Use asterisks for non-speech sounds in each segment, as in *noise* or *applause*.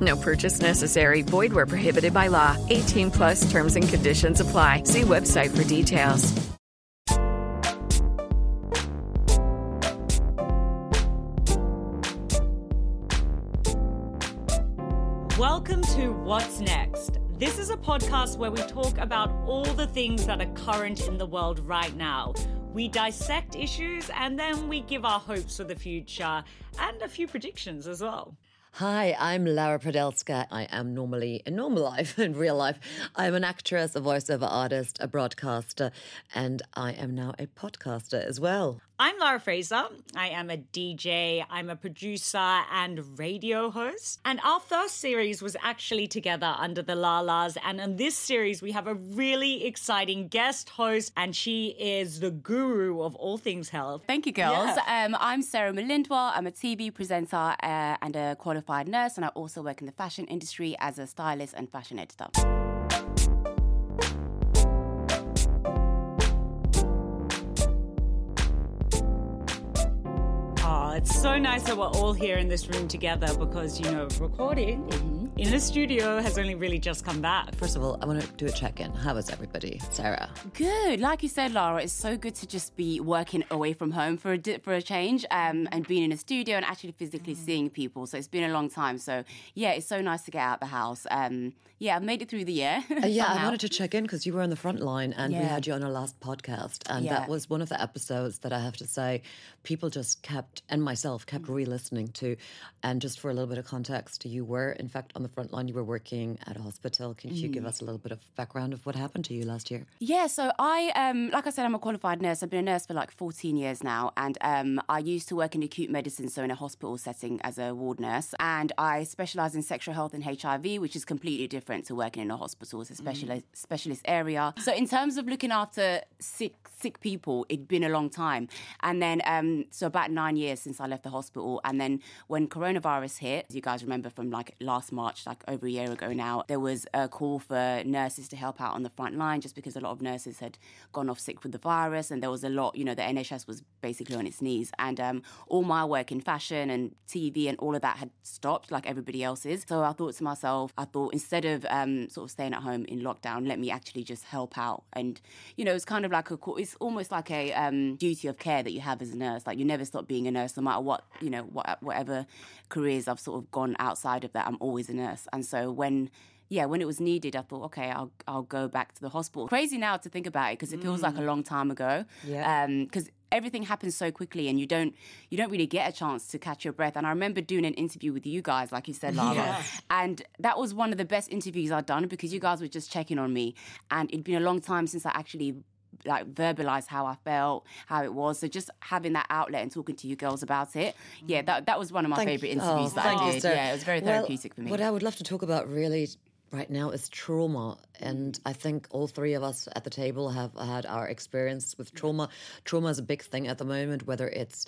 No purchase necessary. Void where prohibited by law. 18 plus terms and conditions apply. See website for details. Welcome to What's Next. This is a podcast where we talk about all the things that are current in the world right now. We dissect issues and then we give our hopes for the future and a few predictions as well. Hi, I'm Lara Pradelska. I am normally in normal life, *laughs* in real life. I'm an actress, a voiceover artist, a broadcaster, and I am now a podcaster as well. I'm Lara Fraser. I am a DJ, I'm a producer and radio host. And our first series was actually together under the Lalas. And in this series, we have a really exciting guest host, and she is the guru of all things health. Thank you, girls. Yeah. Um, I'm Sarah Mulindwa. I'm a TV presenter uh, and a qualified nurse, and I also work in the fashion industry as a stylist and fashion editor. It's so nice that we're all here in this room together because, you know, recording mm-hmm. in the studio has only really just come back. First of all, I want to do a check in. How is everybody? Sarah? Good. Like you said, Lara, it's so good to just be working away from home for a, for a change um, and being in a studio and actually physically mm. seeing people. So it's been a long time. So, yeah, it's so nice to get out of the house. Um, yeah, I've made it through the year. *laughs* uh, yeah, I wanted to check in because you were on the front line and yeah. we had you on our last podcast. And yeah. that was one of the episodes that I have to say people just kept, and myself kept re listening to. And just for a little bit of context, you were, in fact, on the front line. You were working at a hospital. Can mm. you give mm. us a little bit of background of what happened to you last year? Yeah, so I, um, like I said, I'm a qualified nurse. I've been a nurse for like 14 years now. And um, I used to work in acute medicine, so in a hospital setting as a ward nurse. And I specialize in sexual health and HIV, which is completely different to working in a hospital. It's a specialist, mm. specialist area. So, in terms of looking after sick, sick people, it'd been a long time. And then, um, so about nine years since I left the hospital. And then when coronavirus hit, you guys remember from like last March, like over a year ago now, there was a call for nurses to help out on the front line just because a lot of nurses had gone off sick with the virus. And there was a lot, you know, the NHS was basically on its knees. And um, all my work in fashion and TV and all of that had stopped like everybody else's. So I thought to myself, I thought instead of um, sort of staying at home in lockdown, let me actually just help out. And, you know, it's kind of like a, it's almost like a um, duty of care that you have as a nurse. Like you never stop being a nurse no matter what, you know, what, whatever careers I've sort of gone outside of that, I'm always a nurse. And so when yeah, when it was needed, I thought, okay, I'll I'll go back to the hospital. Crazy now to think about it because it feels mm. like a mm. long time ago. Yeah. Because um, everything happens so quickly, and you don't you don't really get a chance to catch your breath. And I remember doing an interview with you guys, like you said, Lara, and that was one of the best interviews I'd done because you guys were just checking on me, and it'd been a long time since I actually like verbalize how I felt, how it was. So just having that outlet and talking to you girls about it, yeah, that that was one of my thank favorite interviews oh, that I did. yeah, it was very therapeutic well, for me. What I would love to talk about really right now is trauma. And I think all three of us at the table have had our experience with trauma. Trauma is a big thing at the moment, whether it's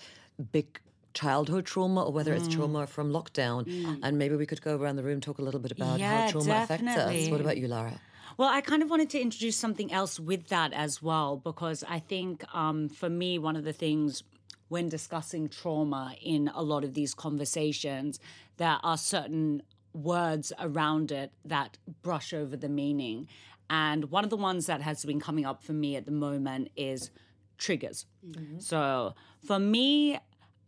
big childhood trauma or whether mm. it's trauma from lockdown. Mm. And maybe we could go around the room talk a little bit about yeah, how trauma definitely. affects us. What about you, Lara? Well, I kind of wanted to introduce something else with that as well, because I think um, for me, one of the things when discussing trauma in a lot of these conversations, there are certain words around it that brush over the meaning. And one of the ones that has been coming up for me at the moment is triggers. Mm-hmm. So for me,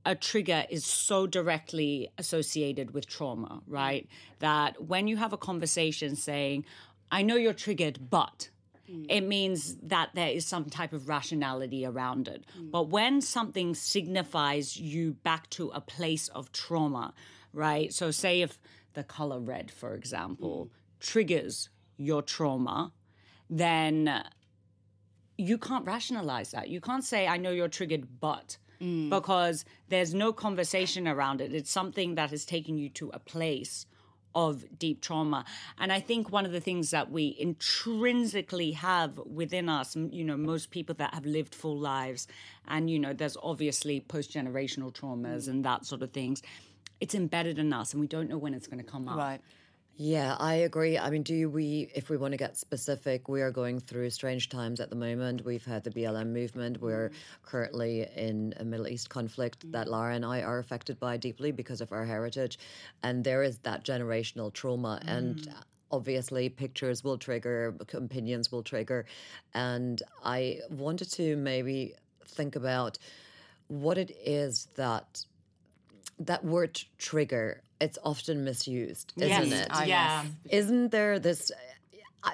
a trigger is so directly associated with trauma, right? That when you have a conversation saying, I know you're triggered, but mm. it means that there is some type of rationality around it. Mm. But when something signifies you back to a place of trauma, right? So, say if the color red, for example, mm. triggers your trauma, then you can't rationalize that. You can't say, I know you're triggered, but mm. because there's no conversation around it. It's something that has taken you to a place of deep trauma. And I think one of the things that we intrinsically have within us, you know, most people that have lived full lives, and, you know, there's obviously post generational traumas and that sort of things. It's embedded in us, and we don't know when it's going to come up. Right. Yeah, I agree. I mean, do we, if we want to get specific, we are going through strange times at the moment. We've had the BLM movement. We're currently in a Middle East conflict that Lara and I are affected by deeply because of our heritage. And there is that generational trauma. Mm. And obviously pictures will trigger opinions will trigger and i wanted to maybe think about what it is that that word trigger it's often misused, isn't yes. it? Uh, yeah. Isn't there this?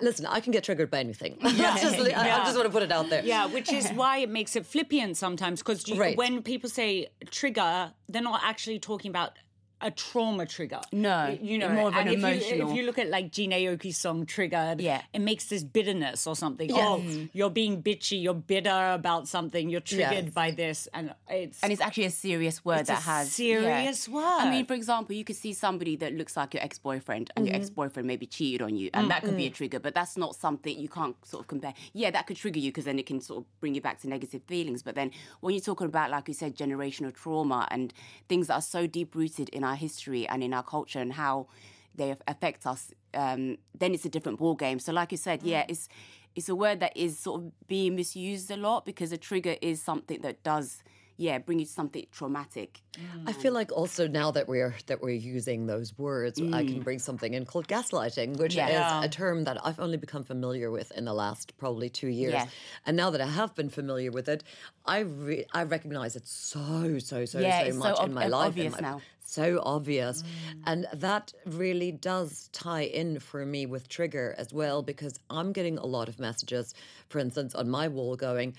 Listen, I can get triggered by anything. *laughs* *laughs* Yeah. just, yeah. I, I, just want to put it out there. Yeah, which is *laughs* why it makes it flippant sometimes because right. when people say trigger, they're not actually talking about a trauma trigger. No, you know, more of an if emotional. You, if you look at like Jhené Aiko's song "Triggered," yeah, it makes this bitterness or something. Yes. Oh, you're being bitchy. You're bitter about something. You're triggered yes. by this, and it's and it's actually a serious word that has serious yeah. word. I mean, for example, you could see somebody that looks like your ex boyfriend, and mm-hmm. your ex boyfriend maybe cheated on you, and mm-hmm. that could be a mm-hmm. trigger. But that's not something you can't sort of compare. Yeah, that could trigger you because then it can sort of bring you back to negative feelings. But then when you're talking about, like you said, generational trauma and things that are so deep rooted in our history and in our culture and how they affect us, um, then it's a different ball game. So, like you said, yeah, mm. it's it's a word that is sort of being misused a lot because a trigger is something that does yeah, bring you something traumatic. I feel like also now that we're that we're using those words, mm. I can mm. bring something in called gaslighting, which yeah. is a term that I've only become familiar with in the last probably two years. Yeah. And now that I have been familiar with it, I re- I recognize it so so so yeah, so much so in my life. Obvious my, now. So obvious, mm. and that really does tie in for me with trigger as well because I'm getting a lot of messages, for instance, on my wall going,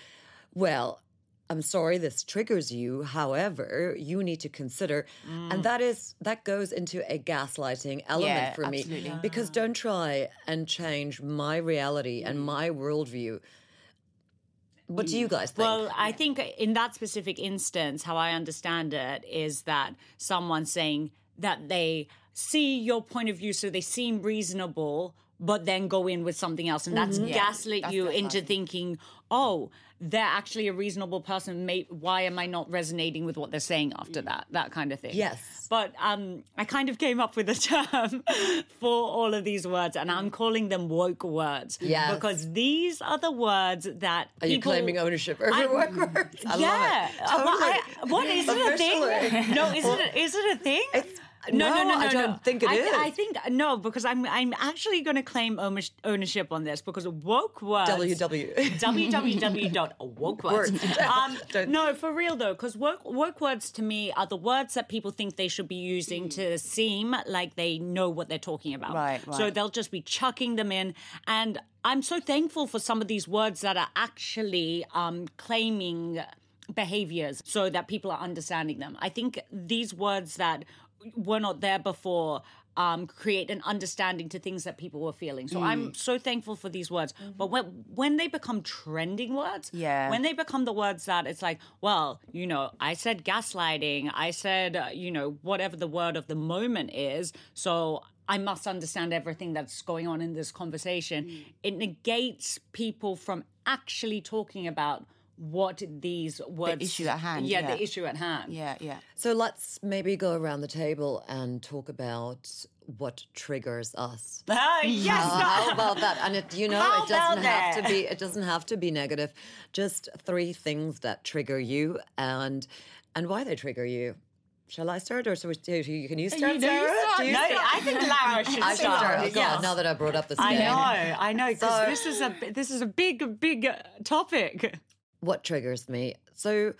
well I'm sorry this triggers you. However, you need to consider, mm. and that is that goes into a gaslighting element yeah, for me absolutely. because don't try and change my reality and mm. my worldview. What do you guys think? Well, I think in that specific instance, how I understand it is that someone saying that they see your point of view, so they seem reasonable, but then go in with something else, and that's mm-hmm. gaslit yeah, you that's into thinking, oh, they're actually a reasonable person. May, why am I not resonating with what they're saying after that? That kind of thing. Yes. But um, I kind of came up with a term *laughs* for all of these words, and I'm calling them woke words. Yes. Because these are the words that are you claiming ownership over I, *laughs* woke words? I yeah. Totally. I, what is it a thing? No, is it? A, is it a thing? No, no, no, no, I don't no. think it I, is. I think no, because I'm I'm actually going to claim ownership on this because woke words. www www.wokewords. *laughs* *laughs* *laughs* um, no, for real though, because woke woke words to me are the words that people think they should be using to seem like they know what they're talking about. Right, right. So they'll just be chucking them in, and I'm so thankful for some of these words that are actually um, claiming behaviors so that people are understanding them. I think these words that were not there before um, create an understanding to things that people were feeling. So mm. I'm so thankful for these words. Mm-hmm. But when when they become trending words, yeah, when they become the words that it's like, well, you know, I said gaslighting, I said, uh, you know, whatever the word of the moment is, so. I must understand everything that's going on in this conversation. Mm. It negates people from actually talking about what these words the issue at hand yeah, yeah, the issue at hand yeah yeah so let's maybe go around the table and talk about what triggers us. *laughs* Ah, yes. Uh, how about that? And it, you know, How it doesn't about have to be. It doesn't have to be negative. Just three things that trigger you, and and why they trigger you. Shall I start, or so you- can you start? You know, you start. Do you no, start? I think Lara *laughs* should I can start. start. Oh, God, Yes. now that I brought up the I scale. know, I know, because So- this is a this is a big, big uh, topic. What triggers me. So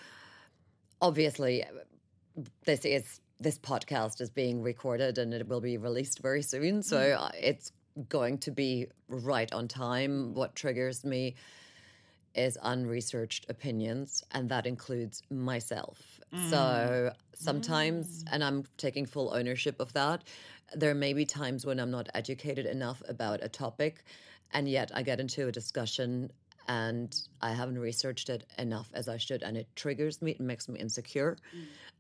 obviously this is this podcast is being recorded and it will be released very soon. So mm. uh, it's going to be right on time. What triggers me is unresearched opinions, and that includes myself. So mm. sometimes, mm. and I'm taking full ownership of that, there may be times when I'm not educated enough about a topic, and yet I get into a discussion and I haven't researched it enough as I should, and it triggers me, it makes me insecure,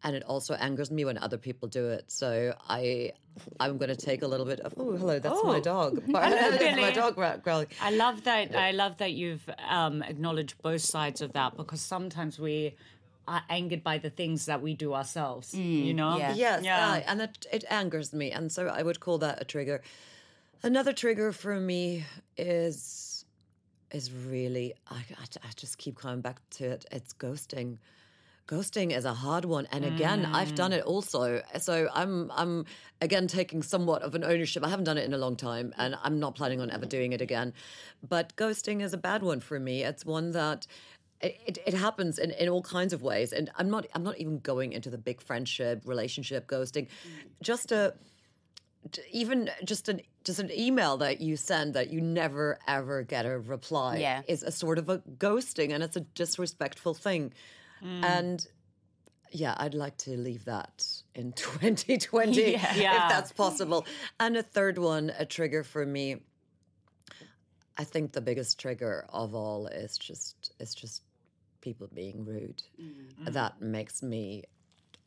and it also angers me when other people do it. So I, I'm going to take a little bit of. Oh, hello, that's my dog. *laughs* that's my dog gra- growling. I love that. I love that you've um, acknowledged both sides of that because sometimes we are angered by the things that we do ourselves. you know. yeah. Yes, Yeah. aye, and it, it angers me, and so I would call that a trigger. Another trigger for me is is really I, I, I just keep coming back to it. It's ghosting. Ghosting is a hard one, and again, I've done it mm. also. So I'm I'm again taking somewhat of an ownership. I haven't done it in a long time, and I'm not planning on ever doing it again. But ghosting is a bad one for me. It's one that it, it, happens in, in all kinds of ways, and I'm not I'm not even going into the big friendship relationship ghosting. Mm. Just a even just an just an email that you send that you never ever get a reply Yeah. is a sort of a ghosting and it's a disrespectful thing. Mm. And yeah i'd like to leave that in *laughs* 2020 Yeah. if that's possible. And a third one a trigger for me i think the biggest trigger of all is just is just people being rude. Mm. That makes me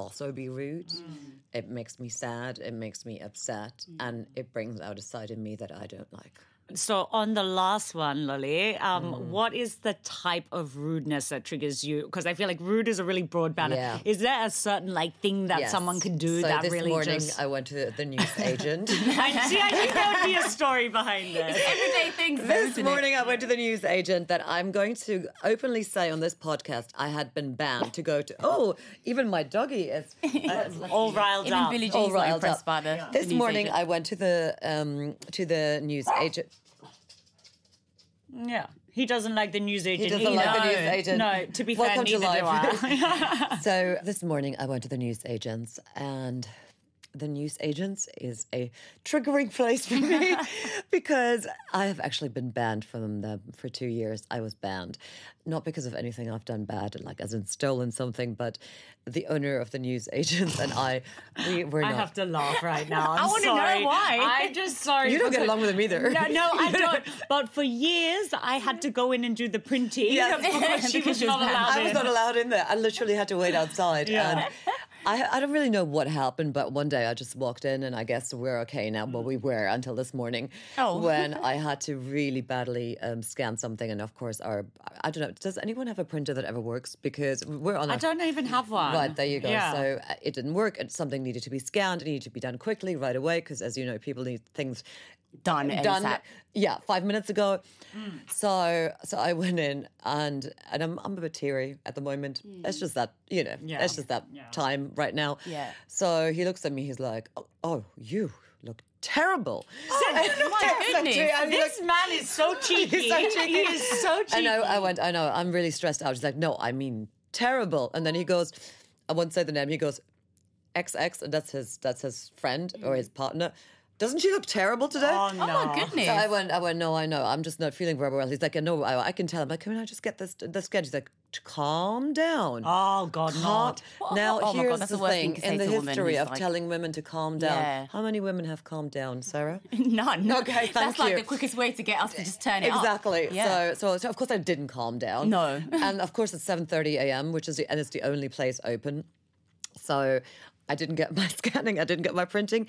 also be rude. Mm. It makes me sad. It makes me upset, mm. and it brings out a side in me that I don't like. So on the last one, Lolly, um, Mm. what is the type of rudeness that triggers you? Because I feel like rude is a really broad banner. Yeah. Is there a certain like thing that Yes. someone can do so that this really morning just? I went to the news *laughs* agent. *laughs* I see. I think there would be a story behind *laughs* this. Everyday things. this morning I went to the news agent that I'm going to openly say on this podcast I had been banned to go to. Oh, even my doggy is. All riled Even up. Billie Jean's all riled impressed up. This morning agent. I went to the um, to the news agent. Yeah. He doesn't like the news agent. doesn't like the either. news agent. No, to be Welcome fair, neither life. *laughs* *laughs* so this morning I went to the news agents and the news agents is a triggering place for me *laughs* because I have actually been banned from them for two years. I was banned, not because of anything I've done bad, like as in stolen something, but the owner of the news agents and I, we *laughs* were not. I have to laugh *laughs* right now. I'm I wanna know why. I'm just sorry. You don't get along with them either. No, no, I don't. But for years, I had to go in and do the printing Yes. because she was not allowed I was not allowed in there. I literally had to wait outside. Yeah. And I, I don't really know what happened, but one day I just walked in and I guess we're okay now. Well, we were until this morning Oh. when *laughs* I had to really badly um, scan something. And of course, our, I don't know, does anyone have a printer that ever works? Because we're on a I don't even have one. Right, there you go. Yeah. So uh, it didn't work. Something needed to be scanned. It needed to be done quickly, right away, because as you know, people need things done. done. Yeah, five minutes ago. Mm. So so I went in and and I'm I'm a bit teary at the moment. Mm. It's just that you know, Yeah. it's just that time right now. Yeah. So he looks at me. He's like, "Oh, oh you look terrible." Oh, *laughs* My goodness. And this man is so *laughs* cheeky. so cheeky. He is so *laughs* cheeky. I know. I went. I know. I'm really stressed out. He's like, no, I mean terrible. And then he goes, I won't say the name. He goes, XX, and that's his that's his friend or mm. his partner. Doesn't she look terrible today? Oh, no. Oh my goodness. So I went, I went, no, I know. I'm just not feeling very well. He's like, no, I, I can tell. I'm like, can I just get this the sketch? He's like, calm down. Oh, God, Calm. not. Now, Oh my God, here's the the thing thing in the to a history of like- telling women to calm down. Yeah. How many women have calmed down, Sarah? None. *laughs* Okay, thank That's like the quickest way to get us to just turn it up. Exactly. Yeah. So, so, so of course I didn't calm down. No. *laughs* and of course it's seven thirty a.m., which is the, and it's the only place open. So I didn't get my *laughs* scanning. I didn't get my printing.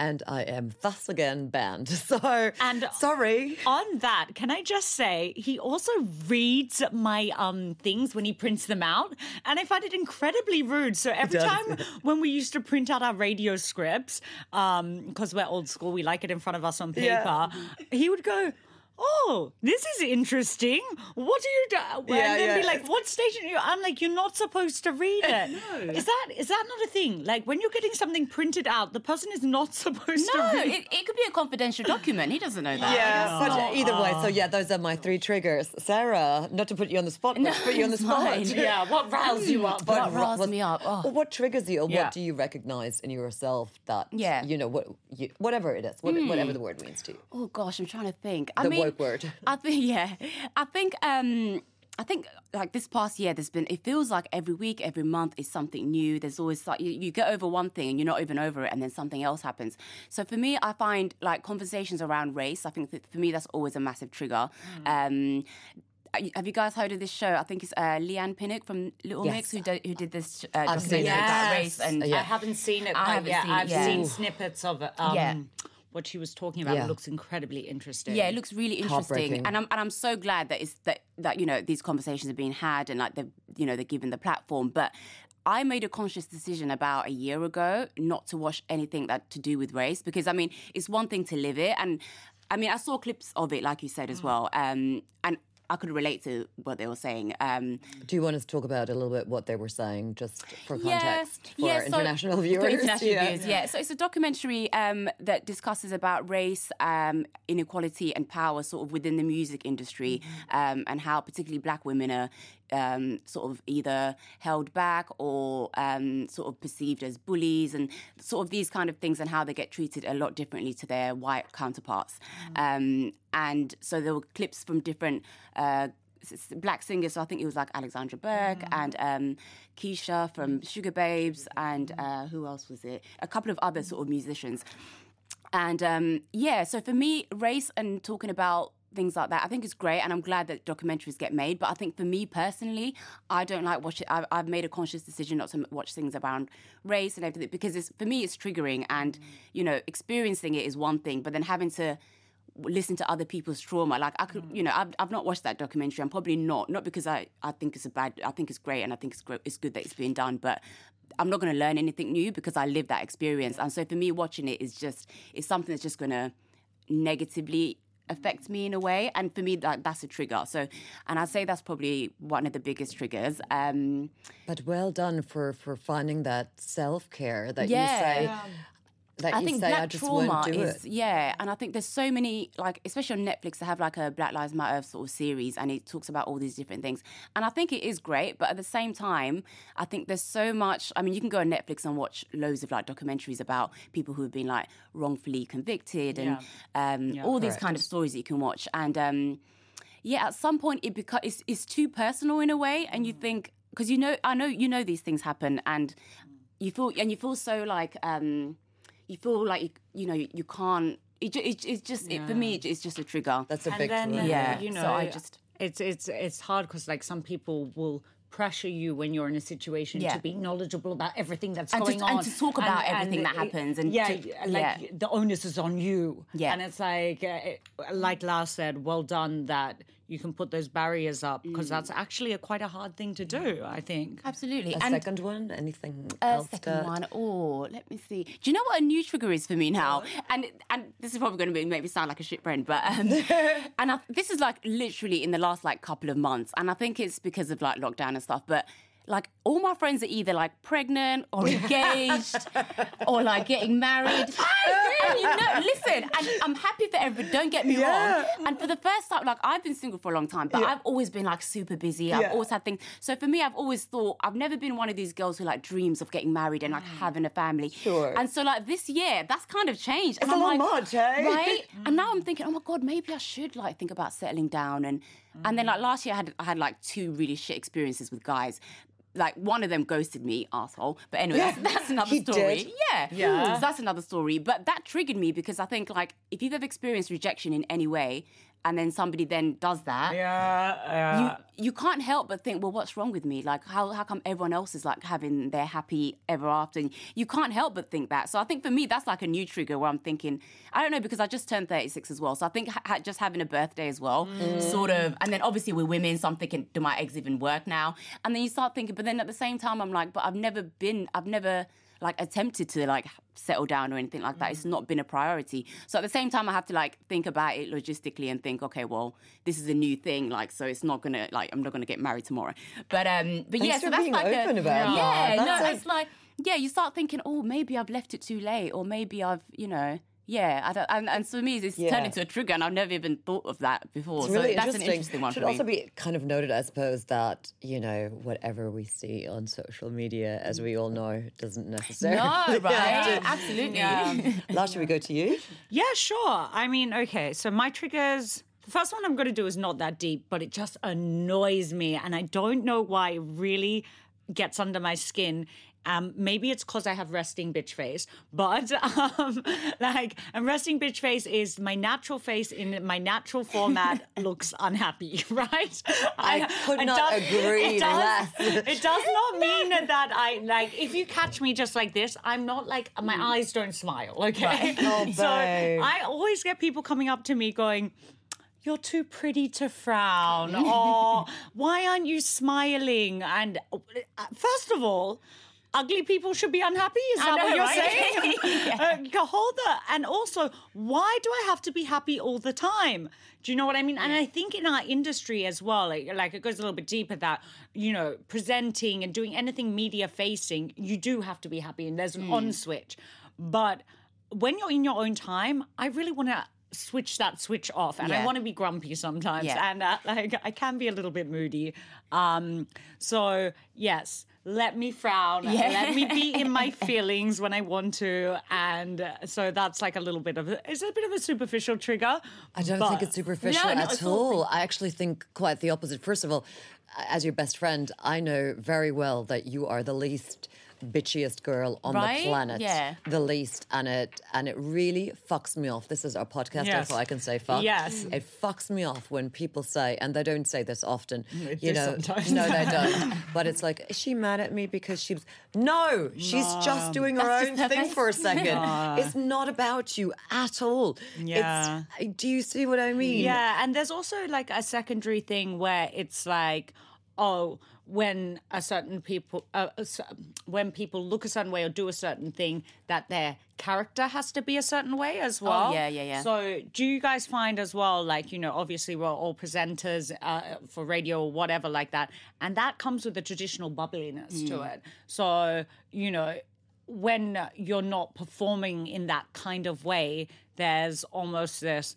And I am thus again banned. *laughs* So, And sorry. On that, can I just say he also reads my um things when he prints them out, and I find it incredibly rude. So every time when we used to print out our radio scripts, um, because we're old school, we like it in front of us on paper. Yeah. He would go. Oh, this is interesting. What do you do? And Yeah, then be like, "What station are you?" I'm like, "You're not supposed to read it. *laughs* Is that is that not a thing? Like when you're getting something printed out, the person is not *laughs* supposed No, to read. it, it could be a confidential document. He doesn't know that. Yeah, but either way, so oh. yeah, those are my three triggers. Sarah, not to put you on the spot, but to put you on the spot. fine. *laughs* yeah, what riles you up? What ri- riles me up? Oh. Or what triggers you, or Yeah. what do you recognize in yourself that, Yeah. you know, what you, whatever it is, what, hmm. whatever the word means to you. Oh gosh, I'm trying to think. I The mean, woke word. *laughs* I think yeah. I think um I think like this past year there's been it feels like every week, every month is something new. There's always like you, you get over one thing and you're not even over it and then something else happens. So for me I find like conversations around race, I think that for me that's always a massive trigger. Um have you guys heard of this show? I think it's uh, Leigh-Anne Pinnock from Little Yes. Mix who, do, who did this uh, I've seen documentary it. about Yes. race and Yeah. I haven't seen it. I haven't yeah, seen I've yeah. seen snippets of it. Um, Yeah. What she was talking about Yeah. looks incredibly interesting. Yeah, it looks really interesting, and I'm and I'm so glad that it's that that you know these conversations are being had and like they you know they're given the platform. But I made a conscious decision about a year ago not to watch anything that to do with race because I mean it's one thing to live it, and I mean I saw clips of it like you said as well, um, and I could relate to what they were saying. Um, Do you want us to talk about a little bit what they were saying, just for context, for yeah, our so- international for viewers? international yeah. viewers, yeah. So it's a documentary um, that discusses about race, um, inequality, and power, sort of within the music industry, um, and how particularly Black women are um, sort of either held back or um, sort of perceived as bullies, and sort of these kind of things, and how they get treated a lot differently to their white counterparts. Um, and so there were clips from different. Uh, s- black singers. So I think it was like Alexandra Burke and um, Keisha from Sugababes, and uh, who else was it? A couple of other sort of musicians. And um, yeah, so for me, race and talking about things like that, I think it's great, and I'm glad that documentaries get made. But I think for me personally, I don't like watching. I've, I've made a conscious decision not to watch things around race and everything because it's for me it's triggering, and you know, experiencing it is one thing, but then having to listen to other people's trauma. Like I could, you know, I've, I've not watched that documentary. I'm probably not, not because I, I think it's a bad, I think it's great and I think it's great, it's good that it's being done, but I'm not going to learn anything new because I lived that experience. And so for me, watching it is just, it's something that's just going to negatively affect me in a way. And for me, that, that's a trigger. So, and I'd say that's probably one of the biggest triggers. Um, But well done for for finding that self care that Yeah. you say. That I you think say, black I just trauma won't do is it. yeah, and I think there's so many like especially on Netflix they have like a Black Lives Matter sort of series and it talks about all these different things. And I think it is great, but at the same time, I think there's so much I mean you can go on Netflix and watch loads of like documentaries about people who have been like wrongfully convicted and um, all these kind of stories that you can watch. And um, yeah, at some point it becomes it's, it's too personal in a way, and you think because you know I know you know these things happen, and you feel and you feel so like um, you feel like you, you know you, can't. It, it, it's just it, for me it's just a trigger. That's a and big then one. Yeah. you know, So I just- it's it's it's hard because like some people will pressure you when you're in a situation Yeah. to be knowledgeable about everything that's And to- going and to talk about everything that it- happens and yeah, to- like yeah. the onus is on you. Yeah. and it's like uh, it- like Lars said, well done that you can put those barriers up because Mm. that's actually a quite a hard thing to do. I think. Absolutely. A and second one? Anything a else? second to- one. Oh, let me see. Do you know what a new trigger is for me now? And and this is probably going to be, make me sound like a shit friend, but um, *laughs* and I, this is like literally in the last like couple of months, and I think it's because of like lockdown and stuff, but. Like all my friends are either like pregnant or engaged *laughs* or like getting married. *laughs* And, you know, listen, and I'm happy for everybody. Don't get me wrong. And for the first time, like I've been single for a long time, but I've always been like super busy. I've Yeah. always had things. So for me, I've always thought I've never been one of these girls who like dreams of getting married and like having a family. Sure. And so like this year, that's kind of changed. And It's a I'm lot like, much, eh? Right. And now I'm thinking, oh my god, maybe I should like think about settling down. And and then like last year, I had I had like two really shit experiences with guys. Like one of them ghosted me, asshole. But anyway, that's, that's *laughs* another He story. did? Yeah, yeah. So that's another story. But that triggered me because I think like if you've ever experienced rejection in any way, and then somebody then does that, Yeah, you you can't help but think, well, what's wrong with me? Like, how, how come everyone else is like having their happy ever after? And you can't help but think that. So I think for me, that's like a new trigger where I'm thinking, I don't know, because I just turned 36 as well. So I think ha- just having a birthday as well, mm. sort of, and then obviously we're women, so I'm thinking, do my eggs even work now? And then you start thinking, but then at the same time, I'm like, but I've never been, I've never like attempted to like settle down or anything like that. Mm. It's not been a priority. So at the same time, I have to like think about it logistically and think, okay, well, this is a new thing, like so it's not gonna like I'm not gonna get married tomorrow. But um, but Thanks yeah, so that's like open a, about yeah, that. no, That's it's like yeah, you start thinking, oh, maybe I've left it too late, or maybe I've you know yeah, I don't, and, and for me, this yeah. turned into a trigger, and I've never even thought of that before. It's really so that's an interesting one. Should also be kind of noted, I suppose, that you know whatever we see on social media, as we all know, doesn't necessarily. No, *laughs* right? Absolutely. Yeah. Last, should we go to you? Yeah, sure. I mean, okay. So my triggers. The first one I'm going to do is not that deep, but it just annoys me, and I don't know why. It really gets under my skin um, maybe it's because I have resting bitch face, but *laughs* um, like, and resting bitch face is my natural face in my natural format *laughs* looks unhappy, *laughs* right? I, I could not does, agree it does, less. it does not mean that I like. If you catch me just like this, I'm not like my mm. eyes don't smile. Okay, right. oh, so I always get people coming up to me going you're too pretty to frown or why aren't you smiling and uh, first of all ugly people should be unhappy? Is that know, what you're right? saying? *laughs* yeah. *laughs* uh, hold that. And also, why do I have to be happy all the time? Do you know what I mean? And I think in our industry as well, like, like it goes a little bit deeper that, you know, presenting and doing anything media facing, you do have to be happy and there's an mm. on switch. But when you're in your own time, I really want to switch that switch off and yeah. i want to be grumpy sometimes yeah. and uh, *laughs* like i can be a little bit moody um so yes let me frown, yeah. let me be in my *laughs* feelings when I want to. And uh, so that's like a little bit of a, it's a bit of a superficial trigger. I don't think it's superficial no, at all. I actually think quite the opposite. First of all, as your best friend, I know very well that you are the least bitchiest girl on right? the planet. Yeah. The least. And it and it really fucks me off. This is our podcast, yes. so I can say fuck. Yes. Mm. It fucks me off when people say, and they don't say this often. You know, sometimes. no, they don't. *laughs* but it's like, is she mad at me because she's no, she's just doing her That's own thing for a *laughs* second. It's not about you at all. Yeah. It's, do you see what I mean? Yeah. And there's also like a secondary thing where it's like, oh, when a certain people uh, when people look a certain way or do a certain thing that their character has to be a certain way as oh, well. oh, yeah yeah yeah. So do you guys find as well like you know obviously we're all presenters uh, for radio or whatever like that and that comes with a traditional bubbliness mm. to it. So you know when you're not performing in that kind of way there's almost this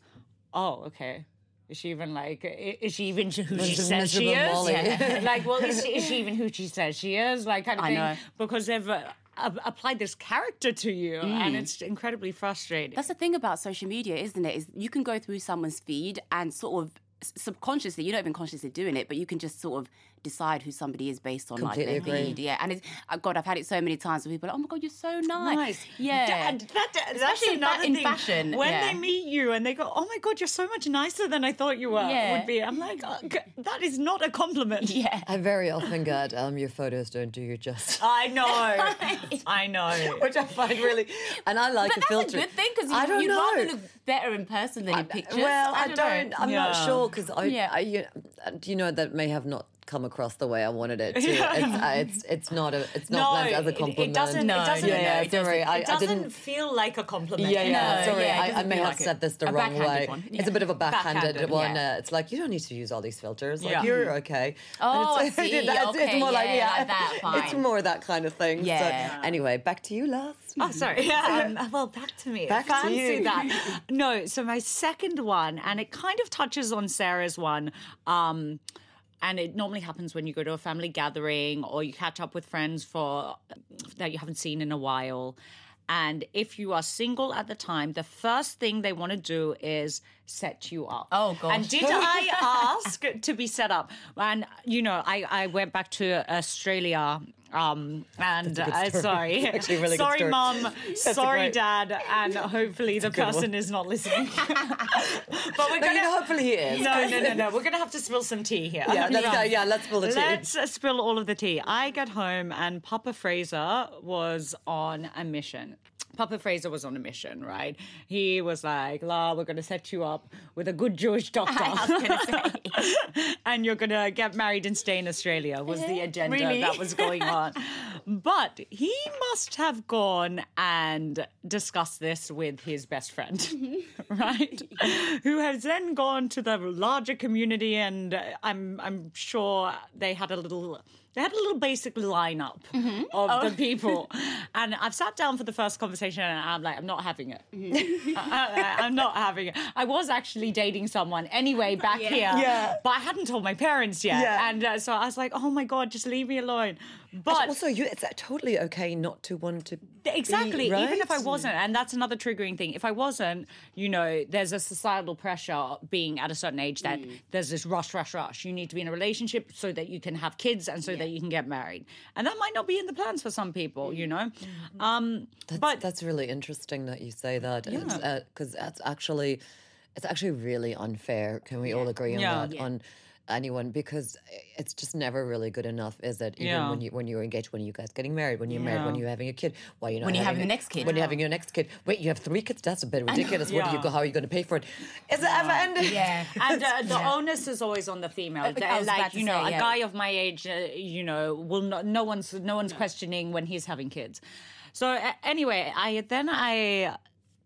oh okay is she even like? Is she even who she says she is? Yeah. *laughs* like, well, is she, is she, even who she says she is? Like, kind of I thing. Know. Because they've uh, applied this character to you, mm. and it's incredibly frustrating. That's the thing about social media, isn't it? Is you can go through someone's feed and sort of subconsciously, you're not even consciously doing it, but you can just sort of decide who somebody is based on Completely like their agree. feed. Yeah, and it's oh God, I've had it so many times where people are like, oh my God, you're so nice. Nice. Yeah. That, that, Especially in, in thing. fashion. When yeah. they meet you and they go, oh my God, you're so much nicer than I thought you were. Yeah. Would be. I'm like, oh, that is not a compliment. Yeah. *laughs* I very often get um, your photos don't do you justice. I know. *laughs* I know. Which I find really, and I like but the that's filter. a good thing because you, I don't you'd know. rather look better in person than in pictures. Well, I don't. I don't I'm yeah. not sure because I, yeah. I, you, you know, that may have not come across the way I wanted it to. *laughs* It's, uh, it's it's not a it's not no, meant as a compliment. It, doesn't. No, it doesn't. Yeah, yeah, it doesn't, sorry, I, it doesn't I didn't feel like a compliment. Yeah, yeah. No, sorry, yeah, I, I, may have like said this the a wrong way. Yeah. It's a bit of a backhanded, backhanded one. Uh, it's like you don't need to use all these filters. Like yeah. you're okay. Oh, it's, *laughs* see, it's, okay, it's more like yeah, like that, *laughs* fine. it's more that kind of thing. Yeah. So, anyway, back to you, last. Oh, sorry. Yeah. Um, well, back to me. Back Fancy to you. that. No. So my second one, and it kind of touches on Sarah's one. Um, and it normally happens when you go to a family gathering or you catch up with friends for that you haven't seen in a while. And if you are single at the time, the first thing they want to do is set you up. Oh, gosh. And did I ask to be set up? And you know, I I went back to Australia. Um, and uh, sorry, really sorry, mom, sorry, dad, and hopefully the good one. person is not listening. *laughs* but we're No, you know, hopefully he is. no, no, no, no. We're gonna have to spill some tea here. Yeah, let's go. Yeah, let's spill the tea. Let's uh, spill all of the tea. I get home and Papa Fraser was on a mission. Papa Fraser was on a mission, right? He was like, La, we're going to set you up with a good Jewish *laughs* doctor. I was going to say. *laughs* and you're going to get married and stay in Australia, was the agenda Really? that was going on. *laughs* but he must have gone and discussed this with his best friend, right? Who has then gone to the larger community, and uh, I'm, I'm sure they had a little. They had a little basic lineup of the people, *laughs* and I've sat down for the first conversation, and I'm like, I'm not having it. *laughs* I, am not having it. I was actually dating someone anyway back here, Yeah. but I hadn't told my parents yet, Yeah. and uh, so I was like, oh my god, just leave me alone. But also, you, it's totally okay not to want to. Exactly. be, Even if I wasn't, and that's another triggering thing. If I wasn't, you know, there's a societal pressure being at a certain age that Mm. there's this rush, rush, rush. You need to be in a relationship so that you can have kids and so that you can get married. And that might not be in the plans for some people, you know. Um, That's, but that's really interesting that you say that because Yeah. that's actually it's actually really unfair. Can we all agree on Yeah. that? On anyone because it's just never really good enough, is it? Even Yeah. when you when you're engaged, when you guys getting married, when you're married, when Yeah. you're having a kid, why you not When you're having the next kid. When you're having your next kid, wait, you have three kids? That's a bit ridiculous. What do you go? How are you going to pay for it? Is it ever ending? Yeah. *laughs* and uh, the onus is always on the female. Was like you know, say, a yeah. guy of my age, uh, you know, will not. No one's no one's questioning when he's having kids. So uh, anyway, I then I.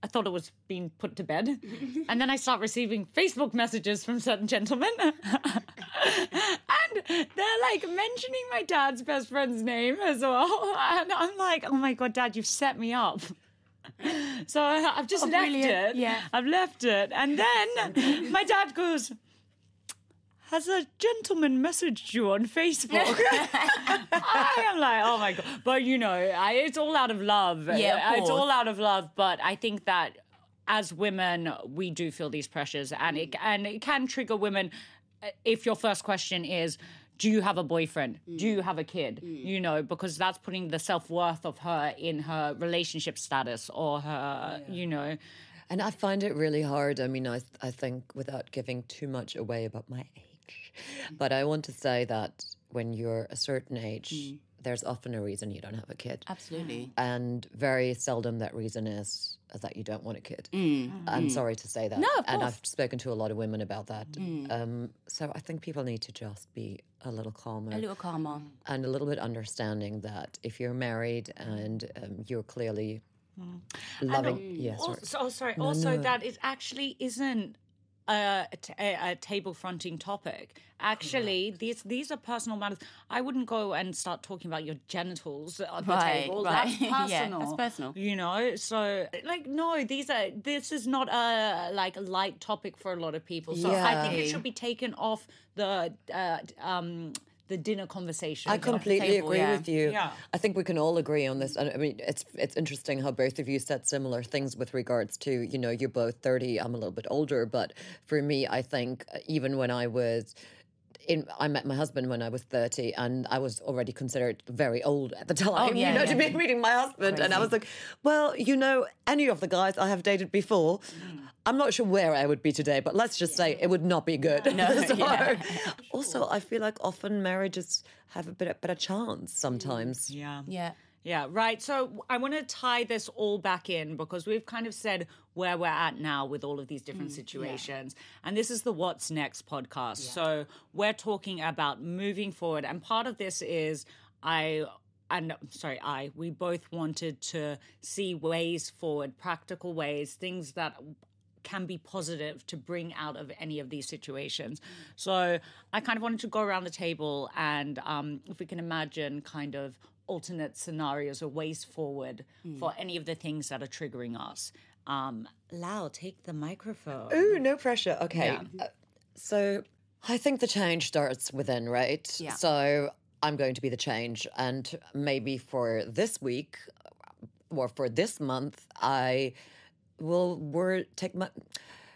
I thought it was being put to bed. *laughs* and then I start receiving Facebook messages from certain gentlemen. *laughs* and they're like mentioning my dad's best friend's name as well. *laughs* And I'm like, oh my God, dad, you've set me up. So I've just oh, left brilliant. it. Yeah. I've left it. And then my dad goes, Has a gentleman messaged you on Facebook? *laughs* I am like, oh my God. But you know, I, it's all out of love. Yeah, of It's all out of love. But I think that as women, we do feel these pressures and it, and it can trigger women uh, if your first question is, do you have a boyfriend? Do you have a kid? You know, because that's putting the self worth of her in her relationship status or her, you know. And I find it really hard. I mean, I, I think without giving too much away about my age, *laughs* but I want to say that when you're a certain age, Mm. there's often a reason you don't have a kid. Absolutely. And very seldom that reason is that you don't want a kid. Mm. I'm sorry to say that. No, of and. I've spoken to a lot of women about that. Mm. Um, so I think people need to just be a little calmer A little calmer. and a little bit understanding that if you're married and um, you're clearly loving, yeah, sorry. Also, oh, sorry. also, that it actually isn't a, a t- a- a table fronting topic. Actually, these these are personal matters. I wouldn't go and start talking about your genitals at the Right, table. right. That's *laughs* Yeah, personal. that's personal. You know, so like no, these are this is not a like a light topic for a lot of people. So I think it should be taken off the uh, um the dinner conversation. I completely table, agree yeah. with you. Yeah. I think we can all agree on this. And I mean, it's it's interesting how both of you said similar things with regards to you know you're both thirty. I'm a little bit older, but for me, I think uh, even when I was. In, I met my husband when I was 30 and I was already considered very old at the oh, time, Oh, yeah, you know, yeah. to be meeting my husband. And I was like, well, you know, any of the guys I have dated before, mm. I'm not sure where I would be today, but let's just say it would not be good. *laughs* So, yeah. Also, I feel like often marriages have a bit better chance sometimes. Yeah. Yeah. Yeah, right. So I want to tie this all back in because we've kind of said where we're at now with all of these different situations. And this is the What's Next podcast. So we're talking about moving forward. And part of this is I. And sorry, I, we both wanted to see ways forward, practical ways, things that can be positive to bring out of any of these situations. So I kind of wanted to go around the table and um, if we can imagine kind of alternate scenarios or ways forward for any of the things that are triggering us. Um, Lau, take the microphone. Ooh, no pressure. Okay. Uh, so I think the change starts within, right? Yeah. So I'm going to be the change. And maybe for this week or for this month, I will word take my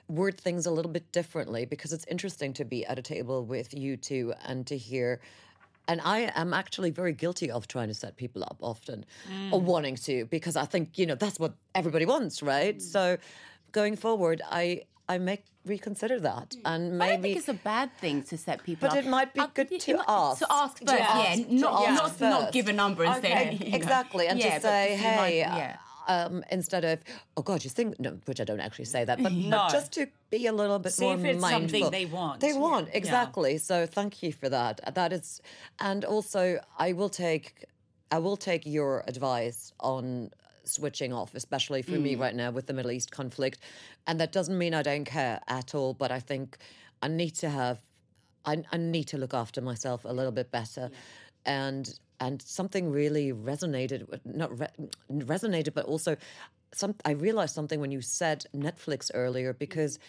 word things a little bit differently because it's interesting to be at a table with you two and to hear. And I am actually very guilty of trying to set people up often or mm. wanting to because I think, you know, that's what everybody wants, right? Mm. So going forward, I I make reconsider that mm. and maybe I don't think it's a bad thing to set people But up. But it might be I- good to might- ask. To ask first, yeah. to not, ask not, not give a number and say, Okay, *laughs* know. exactly, and Yeah, to say, you might- hey, yeah. Um, instead of, oh God, you think, no, which I don't actually say that, but, No. but just to be a little bit See more if it's mindful. something they want. They want, Yeah. exactly. So thank you for that. That is, and also I will take, I will take your advice on switching off, especially for Mm. me right now with the Middle East conflict. And that doesn't mean I don't care at all, but I think I need to have I, I need to look after myself a little bit better, and and something really resonated not re, resonated, but also some. I realized something when you said Netflix earlier because.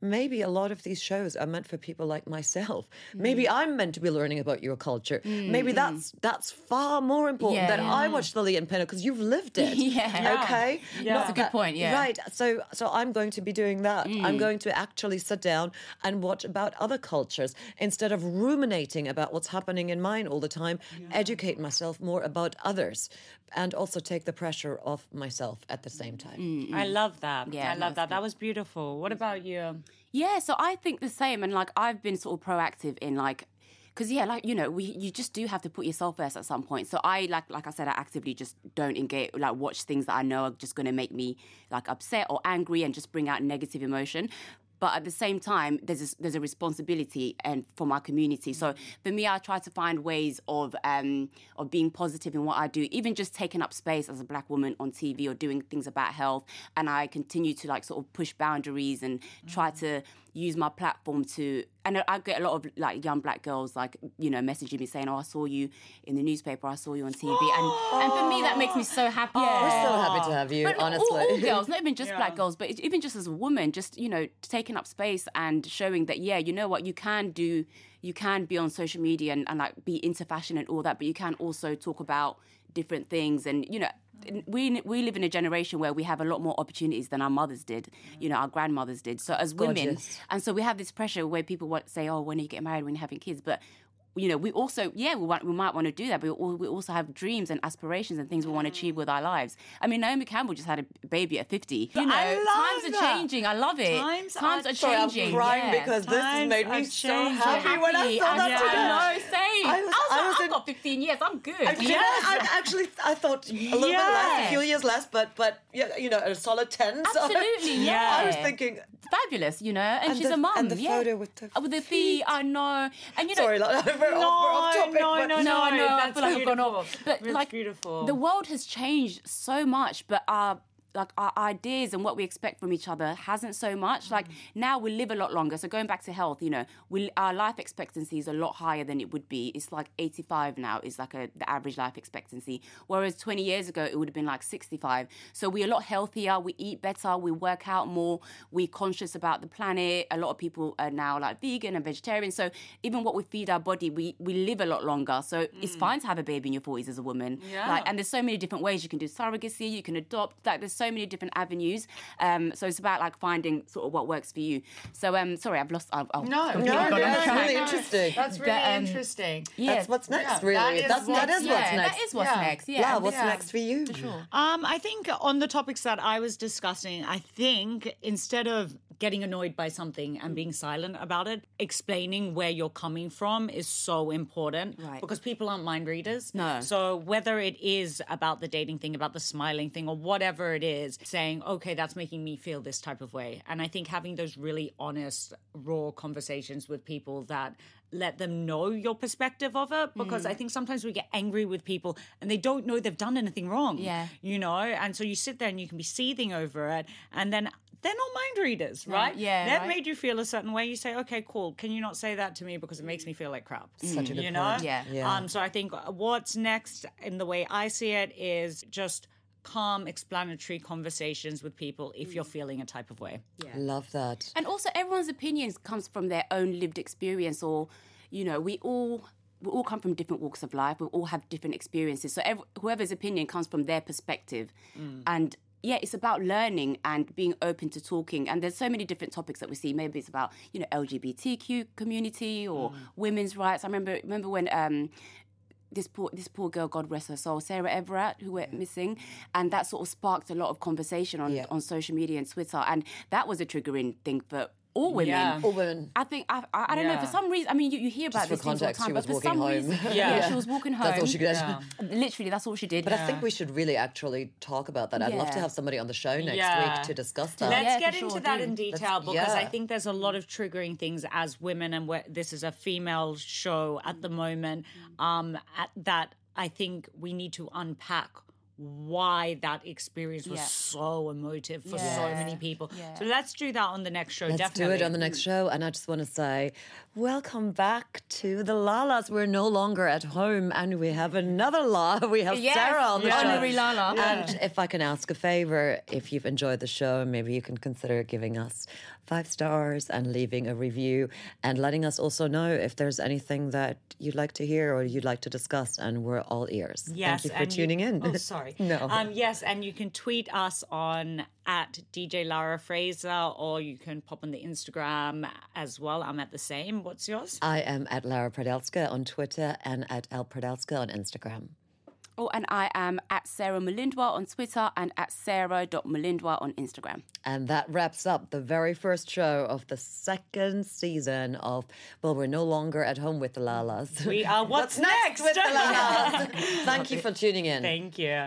Maybe a lot of these shows are meant for people like myself. Maybe mm. I'm meant to be learning about your culture. Mm, Maybe mm. that's that's far more important Yeah, than yeah. I watch Leigh-Anne Pinnock because you've lived *laughs* it. Yeah. Okay. Yeah. Not That's a good that- point, yeah. Right. So so I'm going to be doing that. Mm. I'm going to actually sit down and watch about other cultures instead of ruminating about what's happening in mine all the time. Educate myself more about others, and also take the pressure off myself at the same time. Mm. I love that. Yeah, I love it's that. That was beautiful. What about you? Yeah, so I think the same, and like I've been sort of proactive in like, because yeah, like you know, we you just do have to put yourself first at some point. So I like like I said, I actively just don't engage, like watch things that I know are just going to make me like upset or angry and just bring out negative emotion. But at the same time, there's a, there's a responsibility and for my community. So for me, I try to find ways of um, of being positive in what I do, even just taking up space as a black woman on TV or doing things about health. And I continue to like sort of push boundaries and try to use my platform to and I get a lot of like young black girls like you know messaging me saying oh I saw you in the newspaper I saw you on TV and and for me that makes me so happy yeah. We're so happy to have you, but all- honestly. all, girls not even just black girls but even just as a woman just you know taking up space and showing that yeah you know what you can do you can be on social media and, and like be into fashion and all that but you can also talk about different things and you know we we live in a generation where we have a lot more opportunities than our mothers did, you know, our grandmothers did. So as women, Gorgeous. and so we have this pressure where people say, "Oh, when are you getting married? When are you having kids?" But you know, we also, yeah, we want, we might want to do that, but we also have dreams and aspirations and things we want to achieve with our lives. I mean, Naomi Campbell just had a baby at fifty. You know, I love times are changing. I love it. Times times are are, Sorry, I'm changing. crying yeah. because this has made me so changing. happy when I saw that yeah, today. I know, same. I I was- I was I've in- got 15 years. I'm good. I, yeah. I actually I thought a little bit less, a few years less, but but yeah, you know, a solid ten. so- Absolutely, yeah. *laughs* I was thinking, fabulous, you know, and, And she's the- a mum. and the yeah. photo with the with the feet. I know, and you know, sorry, like, *laughs* we're No, off, we're off topic, no, but- no, no, I know. I that's feel like I've gone beautiful. off. But That's like, beautiful. the world has changed so much, but our like our ideas and what we expect from each other hasn't so much. Like mm. now we live a lot longer. So going back to health, you know, we our life expectancy is a lot higher than it would be. It's like 85 now is like a the average life expectancy, whereas 20 years ago it would have been like 65. So we're a lot healthier. We eat better. We work out more. We're conscious about the planet. A lot of people are now like vegan and vegetarian. So even what we feed our body, we we live a lot longer. So it's mm. fine to have a baby in your 40s as a woman. Yeah. Like, and there's so many different ways you can do surrogacy. You can adopt. Like there's so many different avenues. Um, so it's about like finding sort of what works for you. So um, sorry, I've lost. I've, I've no, completely no, gone no, off that's really interesting. That's really But, um, interesting. Yeah. That's what's next, Yeah, really. that is That's, that what's- is what's yeah, next. that is what's Yeah. next. Yeah, yeah, what's Yeah. next for you? Um, I think on the topics that I was discussing, I think instead of getting annoyed by something and being silent about it, explaining where you're coming from is so important. Right. Because people aren't mind readers. No. So whether it is about the dating thing, about the smiling thing, or whatever it is, saying, okay, that's making me feel this type of way. And I think having those really honest, raw conversations with people that let them know your perspective of it because Mm. I think sometimes we get angry with people and they don't know they've done anything wrong Yeah. you know and so you sit there and you can be seething over it and then they're not mind readers right yeah, they've right. made you feel a certain way you say okay cool can you not say that to me because it makes me feel like crap Such a mm. good you know point. Yeah. Yeah. um so i think uh, what's next in the way i see it is just calm explanatory conversations with people if you're mm. feeling a type of way Yeah. Love that. And also, everyone's opinions comes from their own lived experience, or you know, we all we all come from different walks of life. We all have different experiences. So every, whoever's opinion comes from their perspective, mm. and yeah, it's about learning and being open to talking. And there's so many different topics that we see. Maybe it's about you know LGBTQ community or mm. women's rights. I remember remember when um, this poor this poor girl, God rest her soul, Sarah Everard, who went yeah. missing, and that sort of sparked a lot of conversation on yeah. on social media and Twitter, and that was a triggering thing for all women. Yeah. All women. I think I, I, I don't yeah. know for some reason. I mean, you, you hear about Just this things all the time, but for some home. reason, yeah. yeah. she was walking home. That's all she did. Literally, that's all she did. But I think we should really actually talk about that. I'd love to have somebody on the show next week to discuss that. Let's get into sure, that in detail because I think there's a lot of triggering things as women, and this is a female show at the moment. Um, at that I think we need to unpack why that experience was yeah. so emotive for yeah. so many people. Yeah. So let's do that on the next show. Let's definitely. do it on the next show. And I just want to say, welcome back to the Lalas. We're no longer at home, and we have another La. *laughs* We have yes. Sarah on the Honorary show. Lala. And if I can ask a favor, if you've enjoyed the show, maybe you can consider giving us five stars and leaving a review and letting us also know if there's anything that you'd like to hear or you'd like to discuss. And we're all ears. Yes, Thank you for tuning you, in. Oh, *laughs* sorry. no. Um, yes, and you can tweet us on at DJ Lara Fraser or you can pop on the Instagram as well. I'm at the same. What's yours? I am at Lara Pradelska on Twitter and at L Pradelska on Instagram. Oh, and I am at Sarah Mulindwa on Twitter and at sarah.mulindwa on Instagram. And that wraps up the very first show of the second season of, well, we're no longer at home with the Lalas. We are *laughs* What's, What's next? next with the *laughs* Lalas? Thank you for tuning in. Thank you.